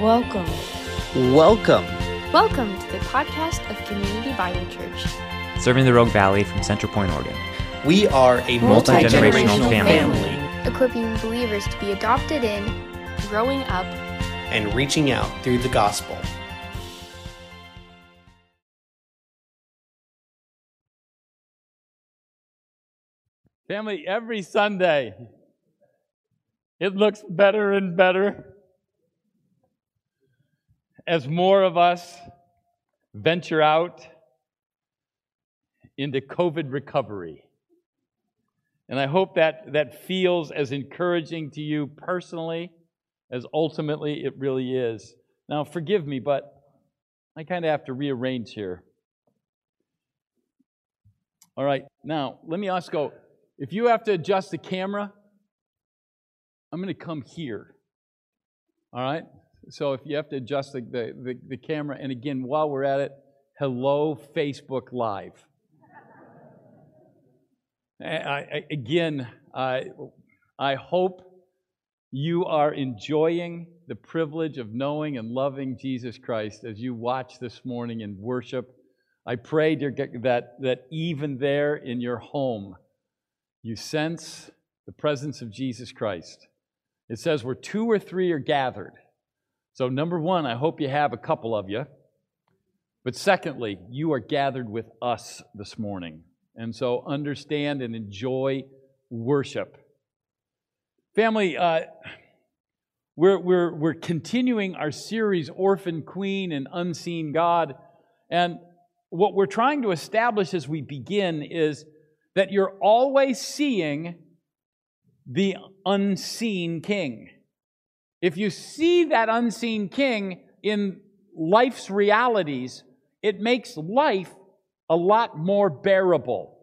Welcome. Welcome. Welcome to the podcast of Community Bible Church. serving the Rogue Valley from Central Point, Oregon. We are a multi Multi-generational generational family. family equipping believers to be adopted in, growing up, and reaching out through the gospel. Family, every Sunday, it looks better and better as more of us venture out into COVID recovery. And I hope that that feels as encouraging to you personally as ultimately it really is. Now, forgive me, but I kind of have to rearrange here. All right, now let me ask go. If you have to adjust the camera, I'm going to come here. All right? So if you have to adjust the, the, the, the camera, and again, while we're at it, hello, Facebook Live. I, I, again, I, I hope you are enjoying the privilege of knowing and loving Jesus Christ as you watch this morning in worship. I pray that, that even there in your home, you sense the presence of Jesus Christ. It says where two or three are gathered. So, number one, I hope you have a couple of you. But secondly, you are gathered with us this morning. And so, understand and enjoy worship. Family, uh, we're, we're, we're continuing our series, Orphan Queen and Unseen God. And what we're trying to establish as we begin is that you're always seeing the unseen king. If you see that unseen king in life's realities, it makes life a lot more bearable.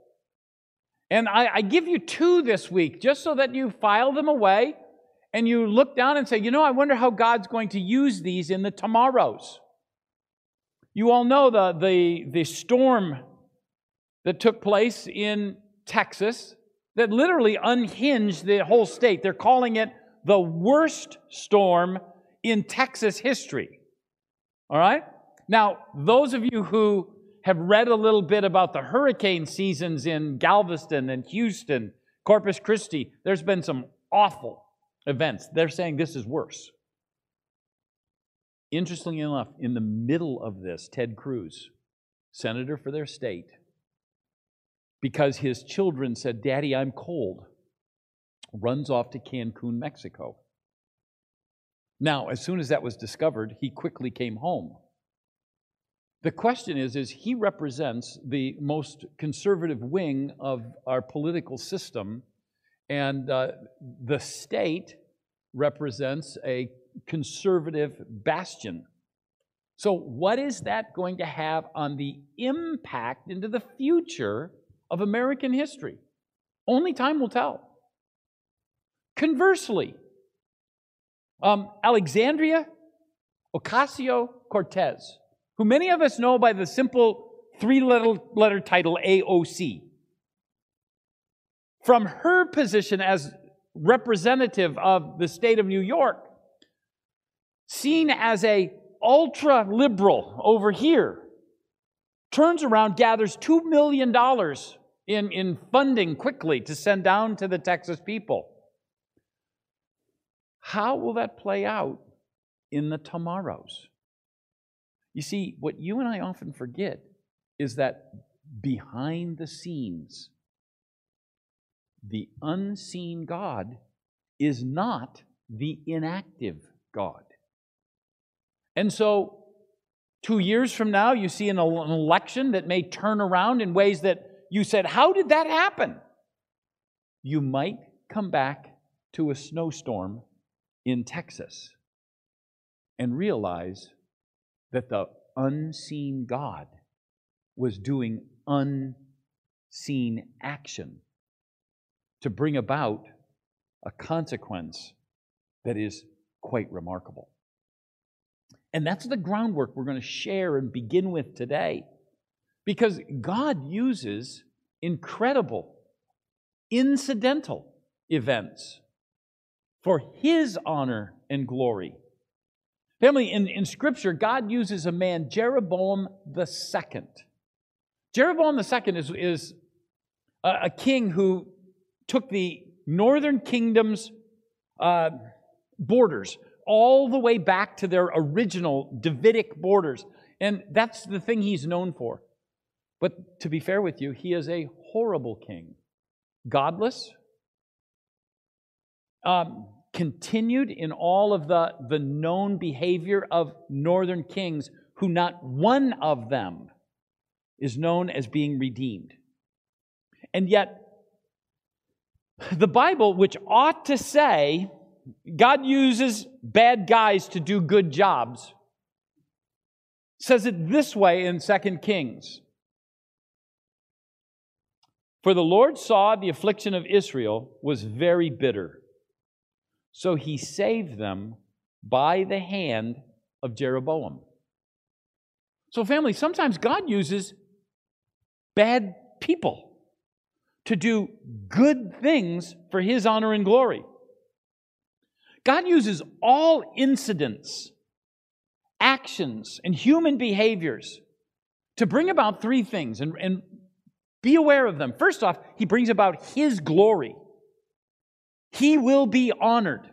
And I, I, give you two this week just so that you file them away and you look down and say, you know, I wonder how God's going to use these in the tomorrows. You all know the, the, the storm that took place in Texas that literally unhinged the whole state. They're calling it the worst storm in Texas history. All right? Now, those of you who have read a little bit about the hurricane seasons in Galveston and Houston, Corpus Christi, there's been some awful events. They're saying this is worse. Interestingly enough, in the middle of this, Ted Cruz, senator for their state, because his children said, Daddy, I'm cold, runs off to Cancun, Mexico. Now, as soon as that was discovered, he quickly came home. The question is, is he represents the most conservative wing of our political system, and uh, the state represents a conservative bastion. So, what is that going to have on the impact into the future of American history? Only time will tell. Conversely, um, Alexandria Ocasio Cortez, who many of us know by the simple three letter, letter title AOC, from her position as representative of the state of New York, seen as a ultra liberal over here, turns around, gathers $2 million in, in funding quickly to send down to the Texas people. How will that play out in the tomorrows? You see, what you and I often forget is that behind the scenes, the unseen God is not the inactive God. And so, two years from now, you see an, election that may turn around in ways that you said, How did that happen? You might come back to a snowstorm in Texas and realize that the unseen God was doing unseen action to bring about a consequence that is quite remarkable. And that's the groundwork we're going to share and begin with today. Because God uses incredible, incidental events for His honor and glory. Family, in, in Scripture, God uses a man, Jeroboam the second. Jeroboam the second is, is a, a king who took the northern kingdom's uh, borders all the way back to their original Davidic borders. And that's the thing he's known for. But to be fair with you, he is a horrible king. Godless, um, continued in all of the, the known behavior of northern kings, who not one of them is known as being redeemed. And yet, the Bible, which ought to say God uses bad guys to do good jobs, says it this way in 2 Kings. For the Lord saw the affliction of Israel was very bitter. So he saved them by the hand of Jeroboam. So, family, sometimes God uses bad people to do good things for his honor and glory. God uses all incidents, actions, and human behaviors to bring about three things, and, and be aware of them. First off, he brings about his glory. He will be honored.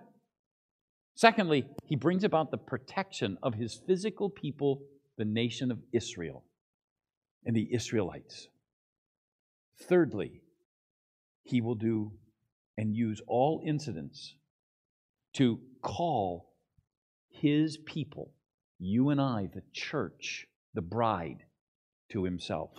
Secondly, he brings about the protection of his physical people, the nation of Israel and the Israelites. Thirdly, he will do and use all incidents to call his people, you and I, the church, the bride, to himself.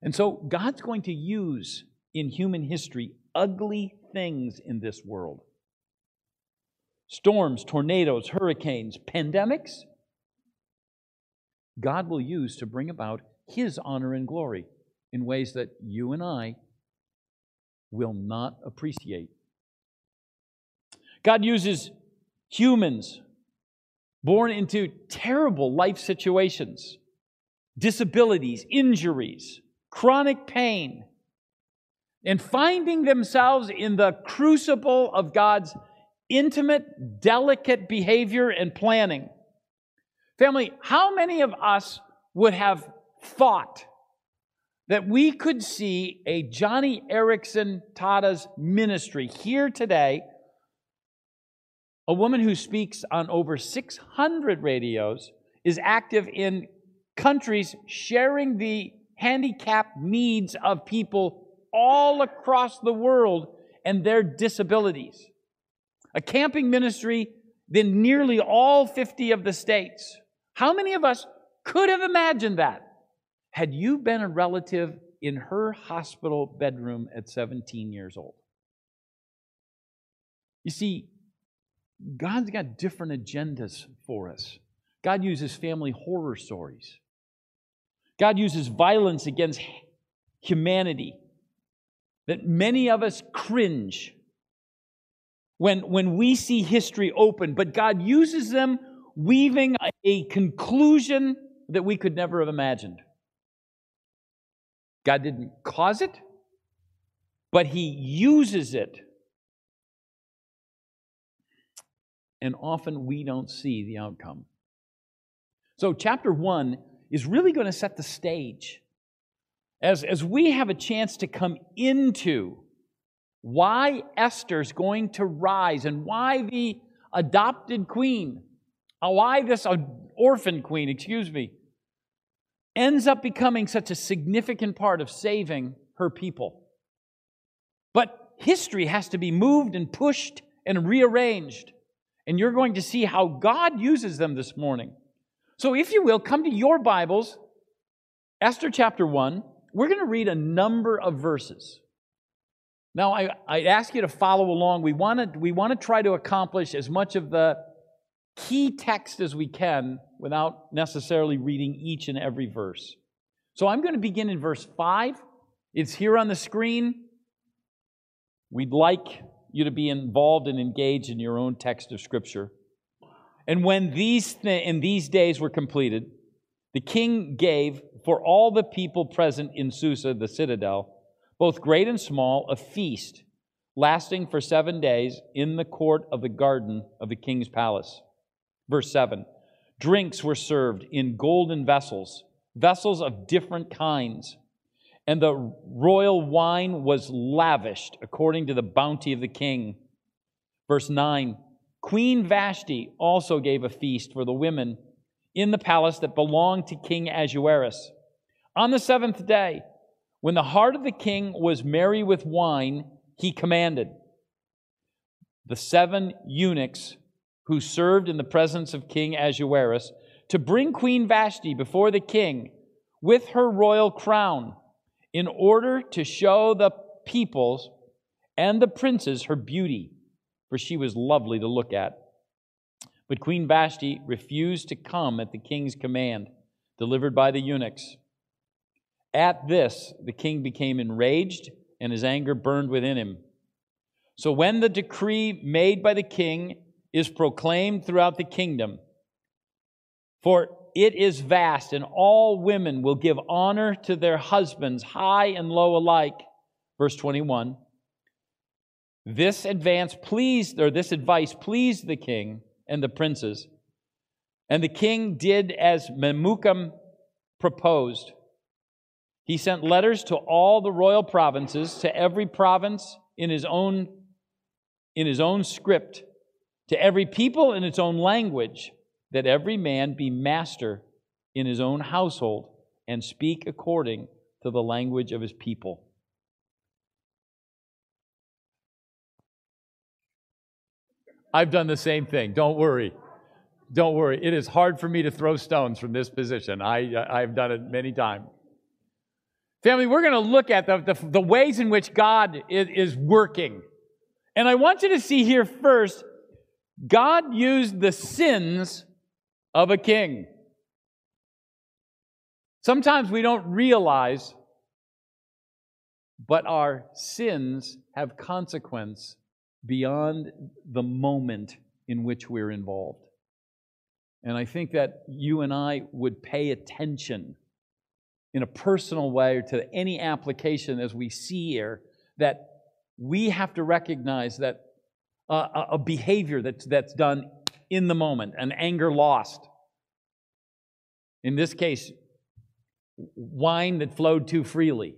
And so God's going to use in human history ugly things in this world storms, tornadoes, hurricanes, pandemics. God will use to bring about his honor and glory in ways that you and I will not appreciate. God uses humans born into terrible life situations, disabilities, injuries, chronic pain, and finding themselves in the crucible of God's intimate, delicate behavior and planning. Family, how many of us would have thought that we could see a Joni Eareckson Tada's ministry here today a woman who speaks on over 600 radios, is active in countries sharing the handicapped needs of people all across the world and their disabilities. A camping ministry in nearly all 50 of the states. How many of us could have imagined that? Had you been a relative in her hospital bedroom at 17 years old? You see, God's got different agendas for us. God uses family horror stories. God uses violence against humanity that many of us cringe when, when we see history open, but God uses them weaving a conclusion that we could never have imagined. God didn't cause it, but He uses it and often we don't see the outcome. So, chapter one is really going to set the stage as, as we have a chance to come into why Esther's going to rise and why the adopted queen, uh, why this orphan queen, excuse me, ends up becoming such a significant part of saving her people. But history has to be moved and pushed and rearranged and you're going to see how God uses them this morning. So, if you will, come to your Bibles, Esther chapter 1. We're going to read a number of verses. Now, I, I ask you to follow along. We want to we want to try to accomplish as much of the key text as we can without necessarily reading each and every verse. So I'm going to begin in verse 5. It's here on the screen. We'd like you to be involved and engaged in your own text of Scripture. And when these th- in these days were completed, the king gave for all the people present in Susa, the citadel, both great and small, a feast lasting for seven days in the court of the garden of the king's palace. Verse 7 Drinks were served in golden vessels, vessels of different kinds, and the royal wine was lavished according to the bounty of the king. Verse 9 Queen Vashti also gave a feast for the women in the palace that belonged to King Ahasuerus. On the seventh day, when the heart of the king was merry with wine, he commanded the seven eunuchs who served in the presence of King Ahasuerus to bring Queen Vashti before the king with her royal crown in order to show the peoples and the princes her beauty, for she was lovely to look at. But Queen Vashti refused to come at the king's command, delivered by the eunuchs. At this, the king became enraged, and his anger burned within him. So when the decree made by the king is proclaimed throughout the kingdom, for it is vast, and all women will give honor to their husbands, high and low alike. Verse 21. This advance pleased, or this advice pleased the king and the princes. And the king did as Memucan proposed. He sent letters to all the royal provinces, to every province in his own, in his own script, to every people in its own language, that every man be master in his own household and speak according to the language of his people. I've done the same thing. Don't worry. Don't worry. It is hard for me to throw stones from this position. I, I've done it many times. Family, we're going to look at the, the, the, ways in which God is, is working. And I want you to see here first, God used the sins of a king. Sometimes we don't realize, but our sins have consequence beyond the moment in which we're involved. And I think that you and I would pay attention in a personal way to any application as we see here that we have to recognize that uh, a behavior that's, that's done in the moment, an anger lost. In this case, wine that flowed too freely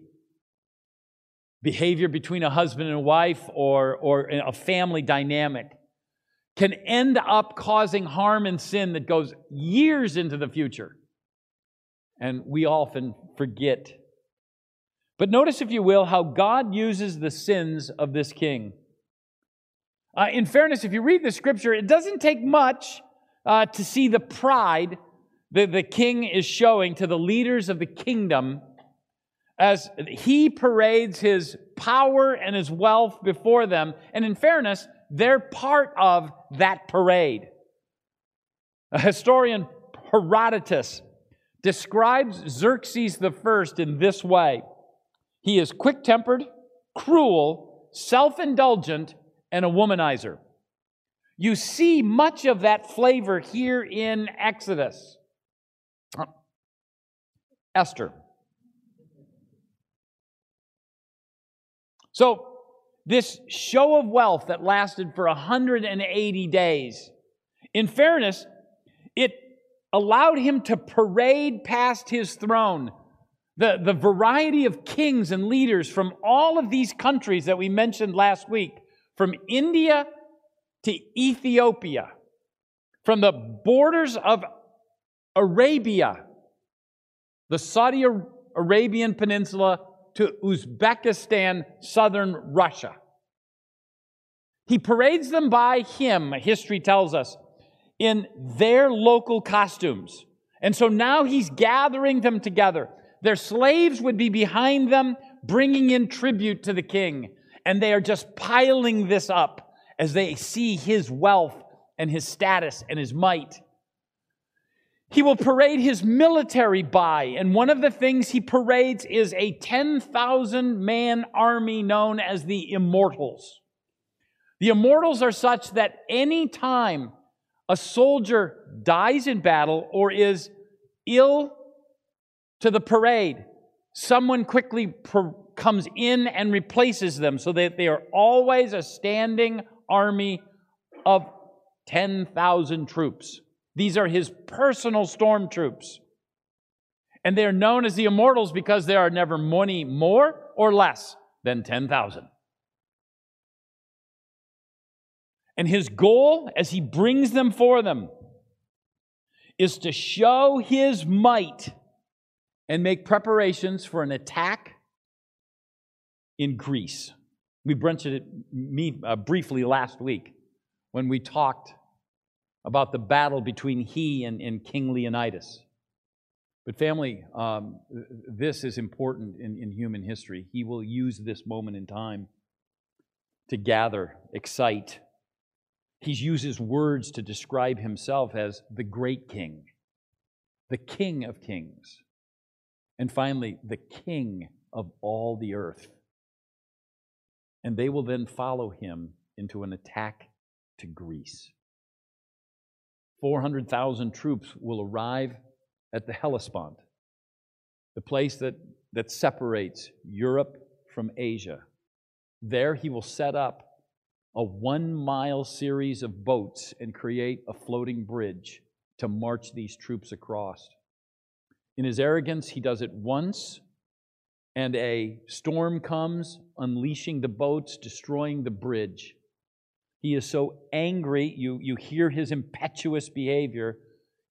behavior between a husband and a wife or, or a family dynamic can end up causing harm and sin that goes years into the future. And we often forget. But notice, if you will, how God uses the sins of this king. Uh, in fairness, if you read the scripture, it doesn't take much uh, to see the pride that the king is showing to the leaders of the kingdom as he parades his power and his wealth before them. And in fairness, they're part of that parade. A historian, Herodotus, describes Xerxes I in this way He is quick tempered, cruel, self indulgent, and a womanizer. You see much of that flavor here in Exodus. Esther. So, this show of wealth that lasted for 180 days, in fairness, it allowed him to parade past his throne. The, the variety of kings and leaders from all of these countries that we mentioned last week, from India to Ethiopia, from the borders of Arabia, the Saudi Arabian Peninsula to Uzbekistan, southern Russia. He parades them by him, history tells us, in their local costumes. And so now he's gathering them together. Their slaves would be behind them, bringing in tribute to the king. And they are just piling this up as they see his wealth and his status and his might. He will parade his military by, and one of the things he parades is a 10,000 man army known as the Immortals. The Immortals are such that any time a soldier dies in battle or is ill to the parade, someone quickly comes in and replaces them so that they are always a standing army of 10,000 troops. These are his personal storm troops. And they are known as the immortals because there are never many more or less than 10,000. And his goal, as he brings them for them, is to show his might and make preparations for an attack in Greece. We mentioned it me, uh, briefly last week when we talked about the battle between he and, and King Leonidas. But, family, um, this is important in, in human history. He will use this moment in time to gather, excite. He uses words to describe himself as the great king, the king of kings, and finally, the king of all the earth. And they will then follow him into an attack to Greece. 400,000 troops will arrive at the Hellespont, the place that, that separates Europe from Asia. There he will set up a one mile series of boats and create a floating bridge to march these troops across. In his arrogance, he does it once, and a storm comes, unleashing the boats, destroying the bridge. He is so angry, you, you hear his impetuous behavior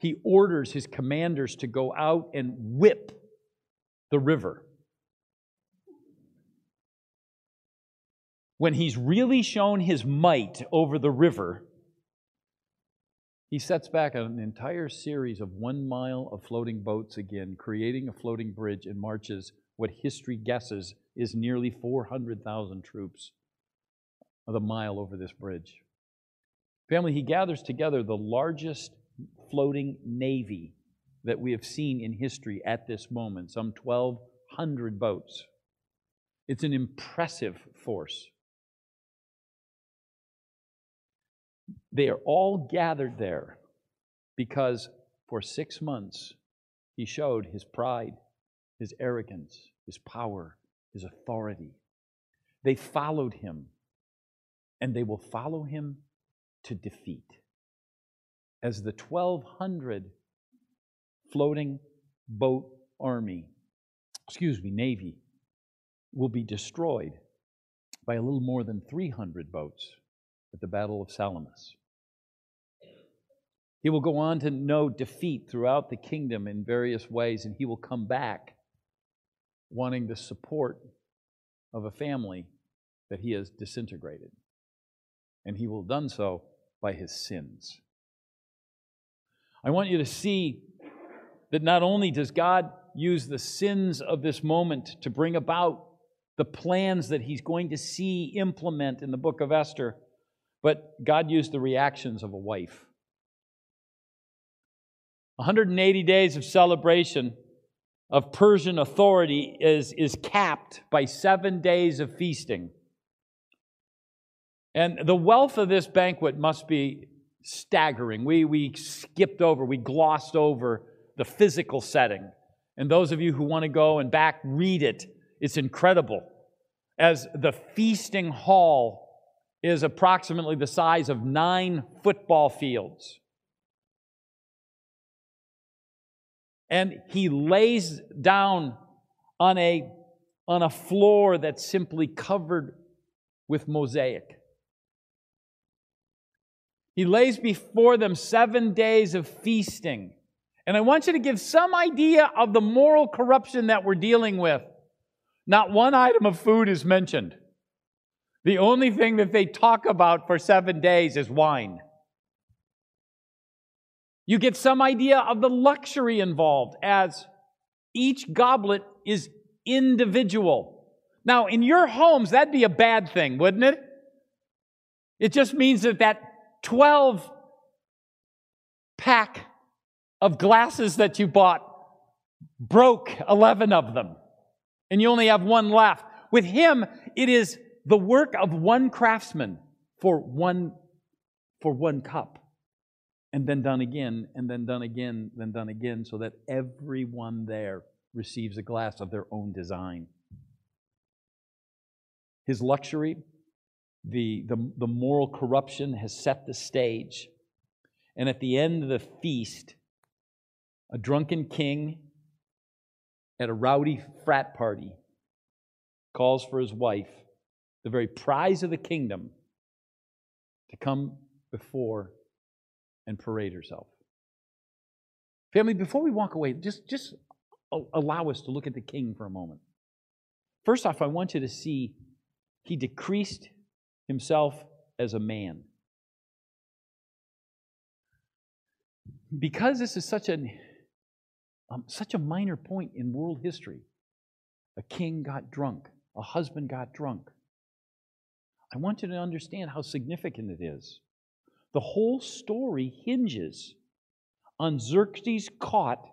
he orders his commanders to go out and whip the river. When he's really shown his might over the river, he sets back an entire series of one mile of floating boats again, creating a floating bridge, and marches what history guesses is nearly 400,000 troops of the mile over this bridge. Family, he gathers together the largest floating navy that we have seen in history at this moment, some 1,200 boats. It's an impressive force. They are all gathered there because for six months he showed his pride, his arrogance, his power, his authority. They followed him, and they will follow him to defeat as the 1,200 floating boat army, excuse me, navy, will be destroyed by a little more than 300 boats at the Battle of Salamis. He will go on to know defeat throughout the kingdom in various ways, and he will come back wanting the support of a family that he has disintegrated. And he will done so by his sins. I want you to see that not only does God use the sins of this moment to bring about the plans that he's going to see implement in the book of Esther, but God used the reactions of a wife. 180 days of celebration of Persian authority is, is capped by seven days of feasting. And the wealth of this banquet must be staggering. We, we skipped over, we glossed over the physical setting. And those of you who want to go and back read it, it's incredible. As the feasting hall is approximately the size of nine football fields. And he lays down on a, on a floor that's simply covered with mosaic. He lays before them seven days of feasting. And I want you to give some idea of the moral corruption that we're dealing with. Not one item of food is mentioned. The only thing that they talk about for seven days is wine. You get some idea of the luxury involved as each goblet is individual. Now, in your homes, that'd be a bad thing, wouldn't it? It just means that that 12 pack of glasses that you bought broke 11 of them, and you only have one left. With him, it is the work of one craftsman for one, for one cup, and then done again, and then done again, then done again, so that everyone there receives a glass of their own design. His luxury, the, the, the moral corruption has set the stage. And at the end of the feast, a drunken king at a rowdy frat party calls for his wife, the very prize of the kingdom, to come before and parade herself. Family, before we walk away, just, just allow us to look at the king for a moment. First off, I want you to see he decreased himself as a man. Because this is such a, um, such a minor point in world history, a king got drunk, a husband got drunk. I want you to understand how significant it is. The whole story hinges on Xerxes caught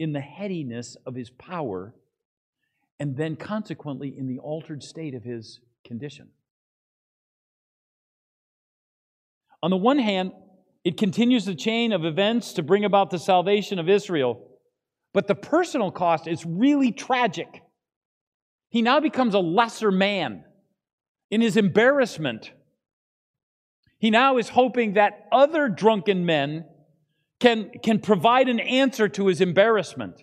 in the headiness of his power and then consequently in the altered state of his condition. On the one hand, it continues the chain of events to bring about the salvation of Israel, but the personal cost is really tragic. He now becomes a lesser man in his embarrassment. He now is hoping that other drunken men can, can provide an answer to his embarrassment.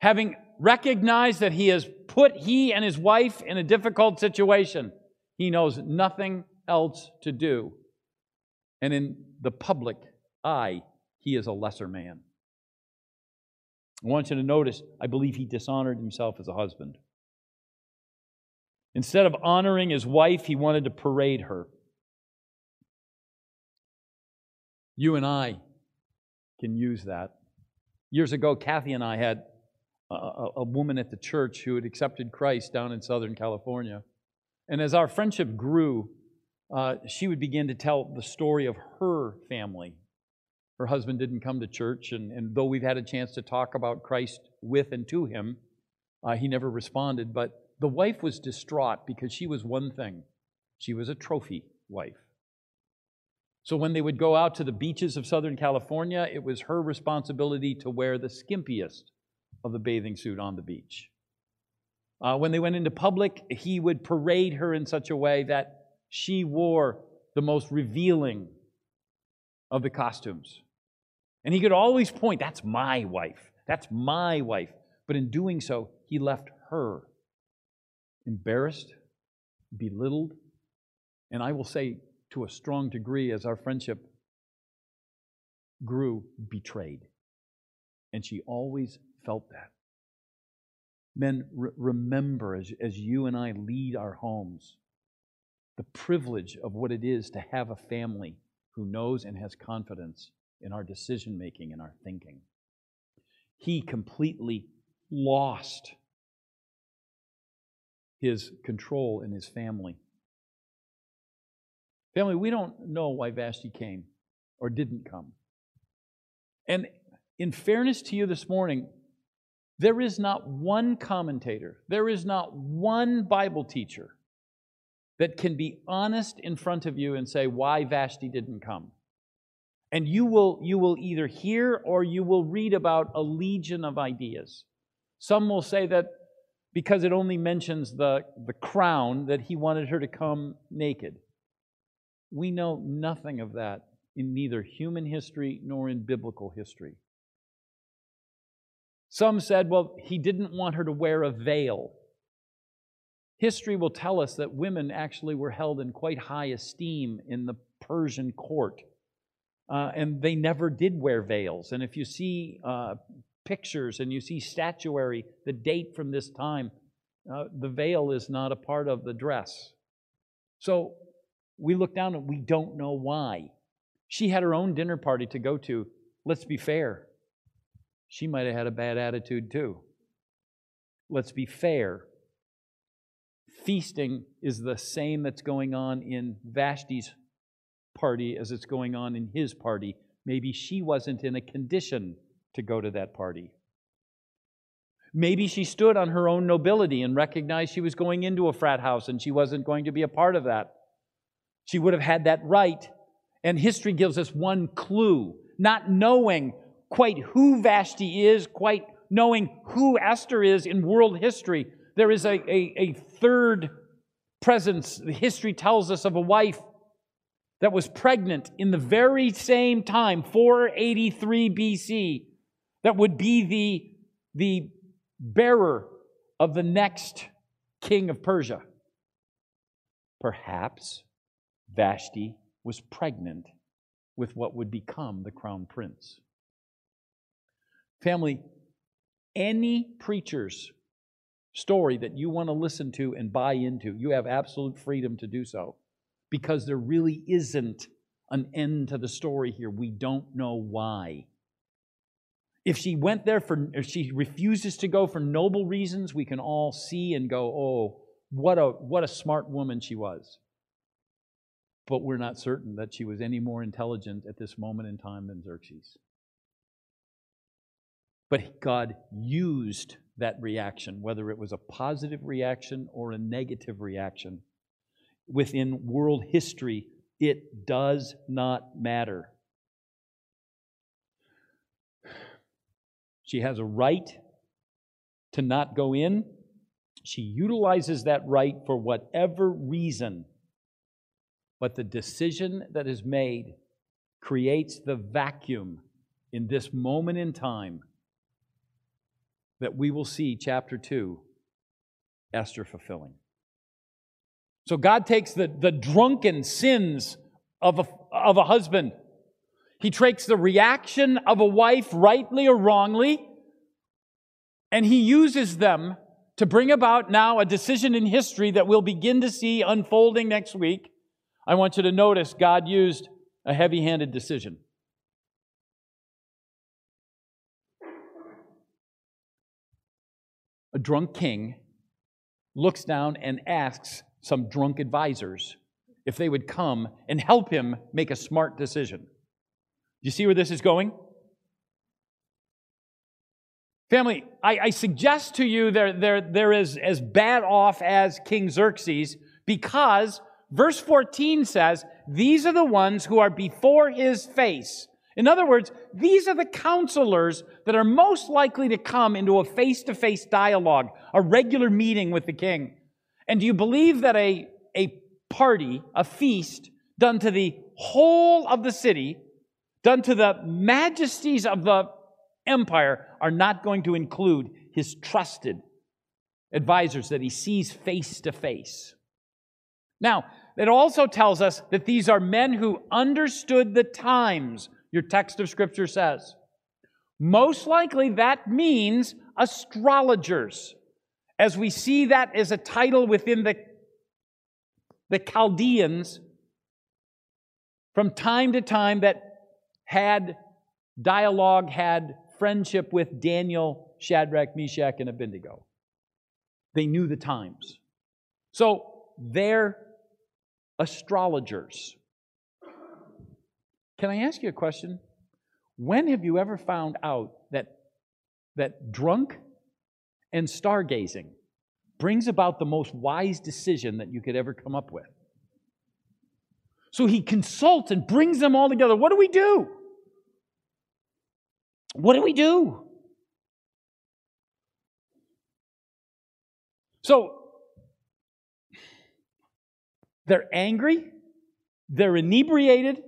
Having recognized that he has put he and his wife in a difficult situation, he knows nothing else to do. And in the public eye, he is a lesser man. I want you to notice, I believe he dishonored himself as a husband. Instead of honoring his wife, he wanted to parade her. You and I can use that. Years ago, Kathy and I had a, a, woman at the church who had accepted Christ down in Southern California. And as our friendship grew, uh, she would begin to tell the story of her family. Her husband didn't come to church, and, and though we've had a chance to talk about Christ with and to him, uh, he never responded. But the wife was distraught because she was one thing she was a trophy wife. So when they would go out to the beaches of Southern California, it was her responsibility to wear the skimpiest of the bathing suit on the beach. Uh, when they went into public, he would parade her in such a way that she wore the most revealing of the costumes. And he could always point, that's my wife. That's my wife. But in doing so, he left her embarrassed, belittled, and I will say to a strong degree as our friendship grew, betrayed. And she always felt that. Men, re- remember as, as you and I lead our homes, the privilege of what it is to have a family who knows and has confidence in our decision making and our thinking. He completely lost his control in his family. Family, we don't know why Vashti came or didn't come. And in fairness to you this morning, there is not one commentator, there is not one Bible teacher that can be honest in front of you and say why Vashti didn't come. And you will, you will either hear or you will read about a legion of ideas. Some will say that because it only mentions the, the crown, that he wanted her to come naked. We know nothing of that in neither human history nor in biblical history. Some said, well, he didn't want her to wear a veil. History will tell us that women actually were held in quite high esteem in the Persian court. Uh, and they never did wear veils. And if you see uh, pictures and you see statuary that date from this time, uh, the veil is not a part of the dress. So we look down and we don't know why. She had her own dinner party to go to. Let's be fair. She might have had a bad attitude too. Let's be fair feasting is the same that's going on in Vashti's party as it's going on in his party. Maybe she wasn't in a condition to go to that party. Maybe she stood on her own nobility and recognized she was going into a frat house and she wasn't going to be a part of that. She would have had that right. And history gives us one clue, not knowing quite who Vashti is, quite knowing who Esther is in world history there is a, a, a third presence, the history tells us of a wife that was pregnant in the very same time, 483 BC, that would be the, the bearer of the next king of Persia. Perhaps Vashti was pregnant with what would become the crown prince. Family, any preacher's story that you want to listen to and buy into, you have absolute freedom to do so because there really isn't an end to the story here. We don't know why. If she went there for, if she refuses to go for noble reasons, we can all see and go, oh, what a, what a smart woman she was. But we're not certain that she was any more intelligent at this moment in time than Xerxes. But God used that reaction, whether it was a positive reaction or a negative reaction. Within world history, it does not matter. She has a right to not go in. She utilizes that right for whatever reason. But the decision that is made creates the vacuum in this moment in time that we will see chapter 2 Esther fulfilling. So God takes the, the drunken sins of a, of a husband he takes the reaction of a wife, rightly or wrongly, and he uses them to bring about now a decision in history that we'll begin to see unfolding next week. I want you to notice God used a heavy handed decision. A drunk king looks down and asks some drunk advisors if they would come and help him make a smart decision you see where this is going? Family, I, I, suggest to you there, there, there is as bad off as King Xerxes because verse 14 says, These are the ones who are before his face. In other words, these are the counselors that are most likely to come into a face to face dialogue, a regular meeting with the king. And do you believe that a, a party, a feast done to the whole of the city, done to the majesties of the empire are not going to include his trusted advisors that he sees face to face. Now, it also tells us that these are men who understood the times, your text of Scripture says. Most likely that means astrologers, as we see that as a title within the, the Chaldeans from time to time that had dialogue, had friendship with Daniel, Shadrach, Meshach, and Abednego. They knew the times. So they're astrologers. Can I ask you a question? When have you ever found out that, that drunk and stargazing brings about the most wise decision that you could ever come up with? So he consults and brings them all together. What do we do? What do we do? So they're angry, they're inebriated,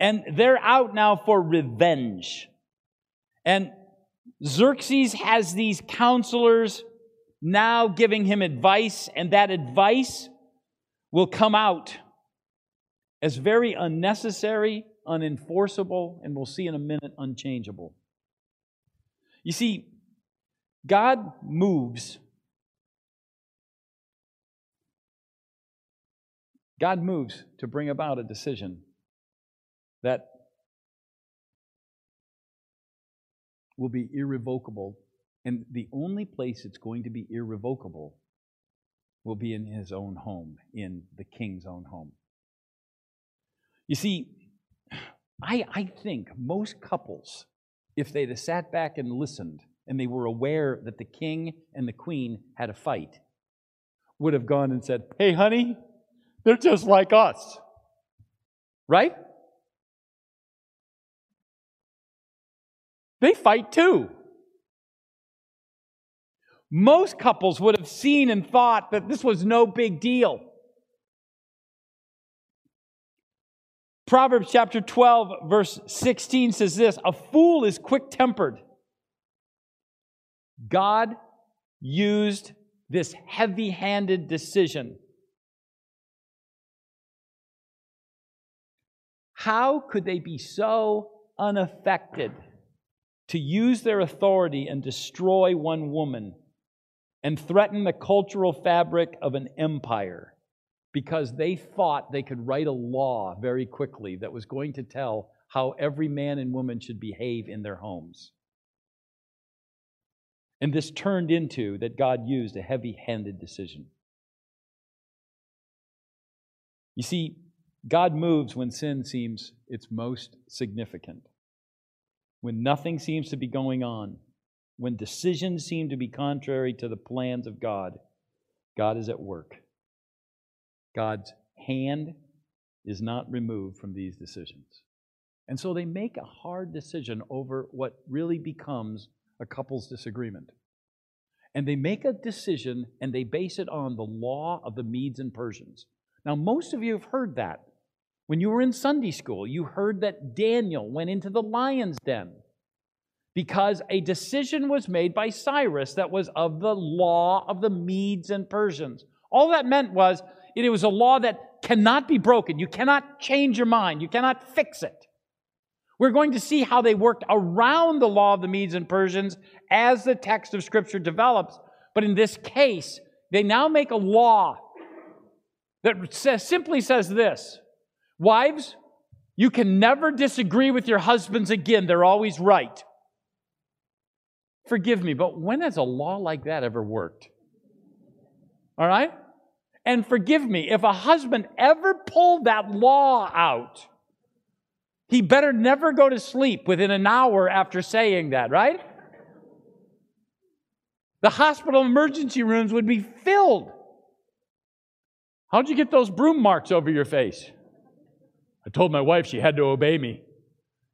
and they're out now for revenge. And Xerxes has these counselors now giving him advice, and that advice will come out as very unnecessary, unenforceable, and we'll see in a minute, unchangeable. You see, God moves. God moves to bring about a decision that will be irrevocable. And the only place it's going to be irrevocable will be in his own home, in the king's own home. You see, I, I think most couples, if they'd have sat back and listened and they were aware that the king and the queen had a fight, would have gone and said, Hey, honey, they're just like us. Right? They fight too. Most couples would have seen and thought that this was no big deal. Proverbs chapter 12, verse 16 says this A fool is quick tempered. God used this heavy handed decision. How could they be so unaffected to use their authority and destroy one woman and threaten the cultural fabric of an empire because they thought they could write a law very quickly that was going to tell how every man and woman should behave in their homes? And this turned into that God used a heavy handed decision. You see, God moves when sin seems its most significant, when nothing seems to be going on, when decisions seem to be contrary to the plans of God. God is at work. God's hand is not removed from these decisions. And so they make a hard decision over what really becomes a couple's disagreement. And they make a decision and they base it on the law of the Medes and Persians. Now, most of you have heard that. When you were in Sunday school, you heard that Daniel went into the lion's den because a decision was made by Cyrus that was of the law of the Medes and Persians. All that meant was it was a law that cannot be broken. You cannot change your mind, you cannot fix it. We're going to see how they worked around the law of the Medes and Persians as the text of Scripture develops. But in this case, they now make a law that simply says this Wives, you can never disagree with your husbands again, they're always right. Forgive me, but when has a law like that ever worked? All right? And forgive me, if a husband ever pulled that law out, he better never go to sleep within an hour after saying that, right? The hospital emergency rooms would be filled. How'd you get those broom marks over your face? I told my wife she had to obey me,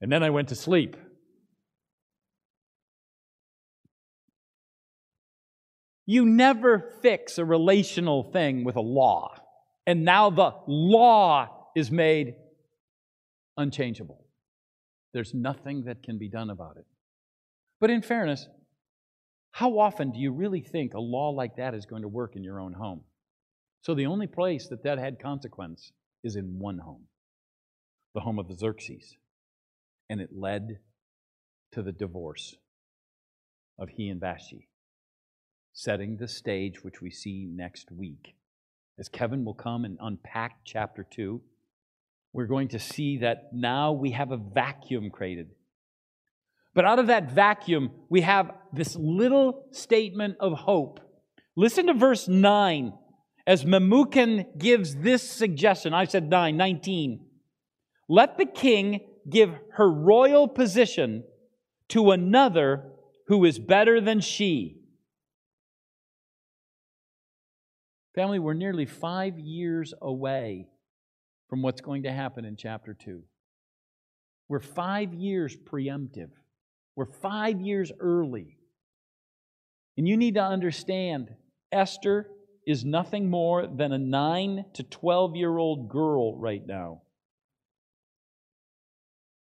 and then I went to sleep. You never fix a relational thing with a law. And now the law is made unchangeable. There's nothing that can be done about it. But in fairness, how often do you really think a law like that is going to work in your own home? So the only place that that had consequence is in one home, the home of the Xerxes. And it led to the divorce of he and Vashti, setting the stage which we see next week. As Kevin will come and unpack chapter 2, we're going to see that now we have a vacuum created. But out of that vacuum, we have this little statement of hope. Listen to verse 9 as Memucan gives this suggestion. I said 9, 19. Let the king give her royal position to another who is better than she. Family, we're nearly five years away from what's going to happen in chapter 2. We're five years preemptive, we're five years early. And you need to understand Esther is nothing more than a 9 to 12 year old girl right now.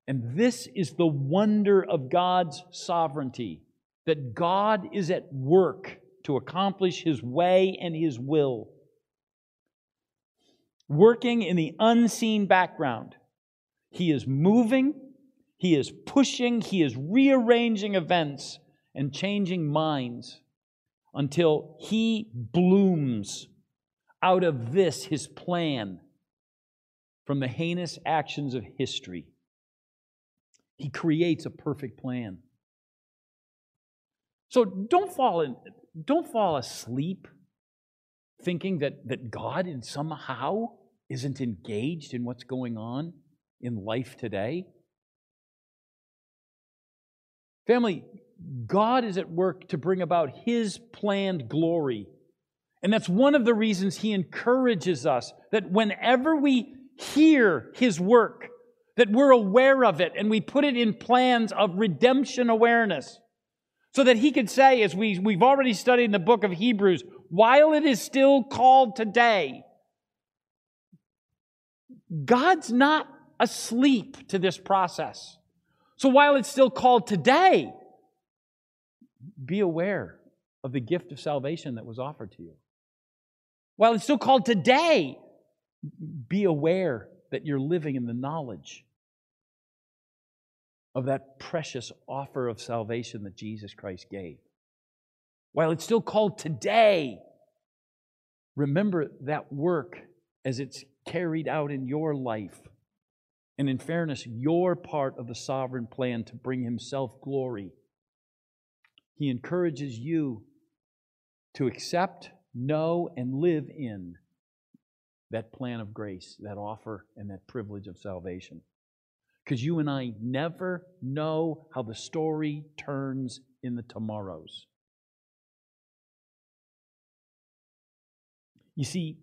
And this is the wonder of God's sovereignty that God is at work to accomplish His way and His will working in the unseen background. He is moving, he is pushing, he is rearranging events and changing minds until he blooms out of this, his plan, from the heinous actions of history. He creates a perfect plan. So don't fall in, don't fall asleep thinking that, that God in somehow isn't engaged in what's going on in life today? Family, God is at work to bring about His planned glory. And that's one of the reasons He encourages us that whenever we hear His work, that we're aware of it and we put it in plans of redemption awareness So that he could say, as we, we've already studied in the book of Hebrews, while it is still called today, God's not asleep to this process. So while it's still called today, be aware of the gift of salvation that was offered to you. While it's still called today, be aware that you're living in the knowledge of that precious offer of salvation that Jesus Christ gave. While it's still called today, remember that work as it's carried out in your life. And in fairness, your part of the sovereign plan to bring Himself glory. He encourages you to accept, know, and live in that plan of grace, that offer, and that privilege of salvation. Because you and I never know how the story turns in the tomorrows. You see,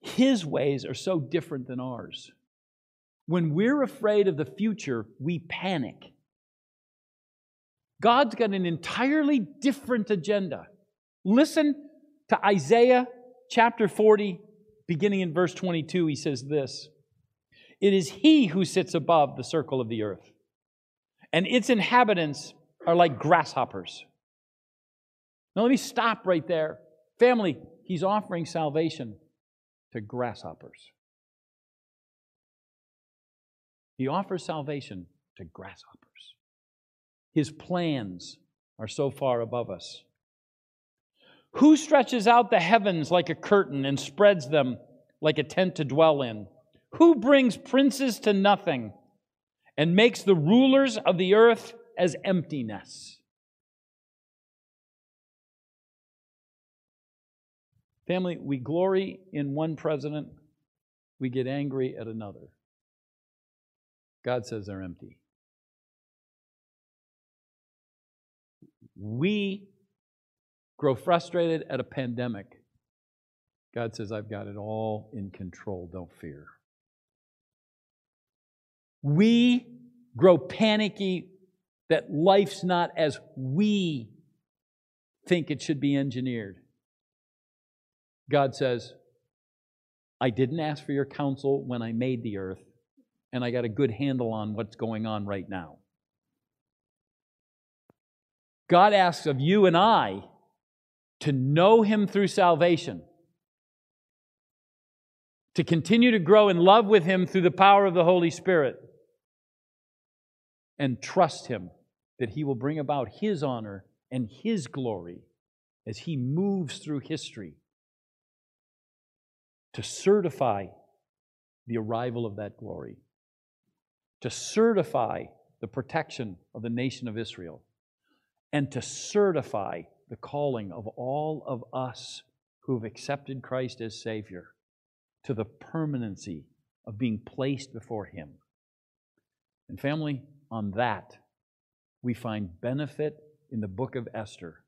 his ways are so different than ours. When we're afraid of the future, we panic. God's got an entirely different agenda. Listen to Isaiah chapter 40, beginning in verse 22. He says this It is He who sits above the circle of the earth, and its inhabitants are like grasshoppers. Now, let me stop right there. Family, He's offering salvation to grasshoppers. He offers salvation to grasshoppers. His plans are so far above us. Who stretches out the heavens like a curtain and spreads them like a tent to dwell in? Who brings princes to nothing and makes the rulers of the earth as emptiness? Family, we glory in one president, we get angry at another. God says they're empty. We grow frustrated at a pandemic. God says, I've got it all in control. Don't fear. We grow panicky that life's not as we think it should be engineered. God says, I didn't ask for your counsel when I made the earth, and I got a good handle on what's going on right now. God asks of you and I to know Him through salvation, to continue to grow in love with Him through the power of the Holy Spirit, and trust Him that He will bring about His honor and His glory as He moves through history to certify the arrival of that glory, to certify the protection of the nation of Israel, and to certify the calling of all of us who have accepted Christ as Savior to the permanency of being placed before Him. And, family, on that, we find benefit in the book of Esther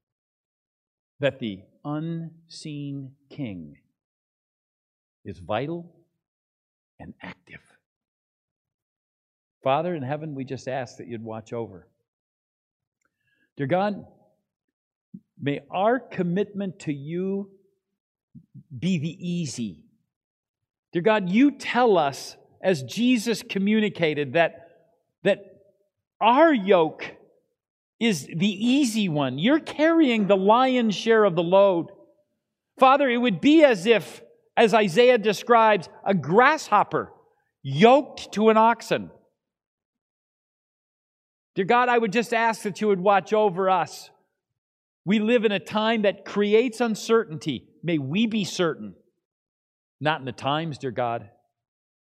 that the unseen king is vital and active. Father in heaven, we just ask that you'd watch over. Dear God, may our commitment to you be the easy. Dear God, you tell us, as Jesus communicated, that, that our yoke is the easy one. You're carrying the lion's share of the load. Father, it would be as if as Isaiah describes, a grasshopper yoked to an oxen. Dear God, I would just ask that you would watch over us. We live in a time that creates uncertainty. May we be certain, not in the times, dear God,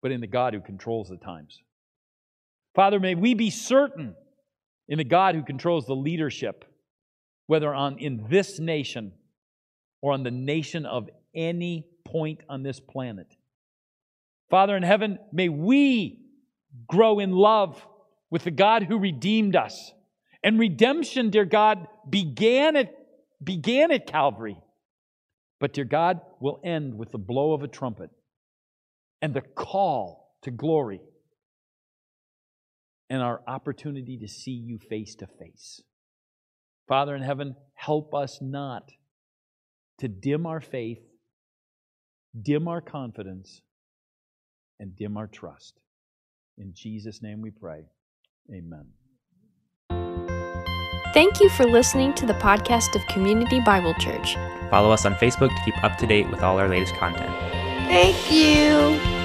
but in the God who controls the times. Father, may we be certain in the God who controls the leadership, whether on in this nation or on the nation of any point on this planet. Father in heaven, may we grow in love with the God who redeemed us. And redemption, dear God, began at, began at Calvary. But, dear God, will end with the blow of a trumpet and the call to glory and our opportunity to see you face to face. Father in heaven, help us not to dim our faith, dim our confidence, and dim our trust. In Jesus' name we pray. Amen. Thank you for listening to the podcast of Community Bible Church. Follow us on Facebook to keep up to date with all our latest content. Thank you.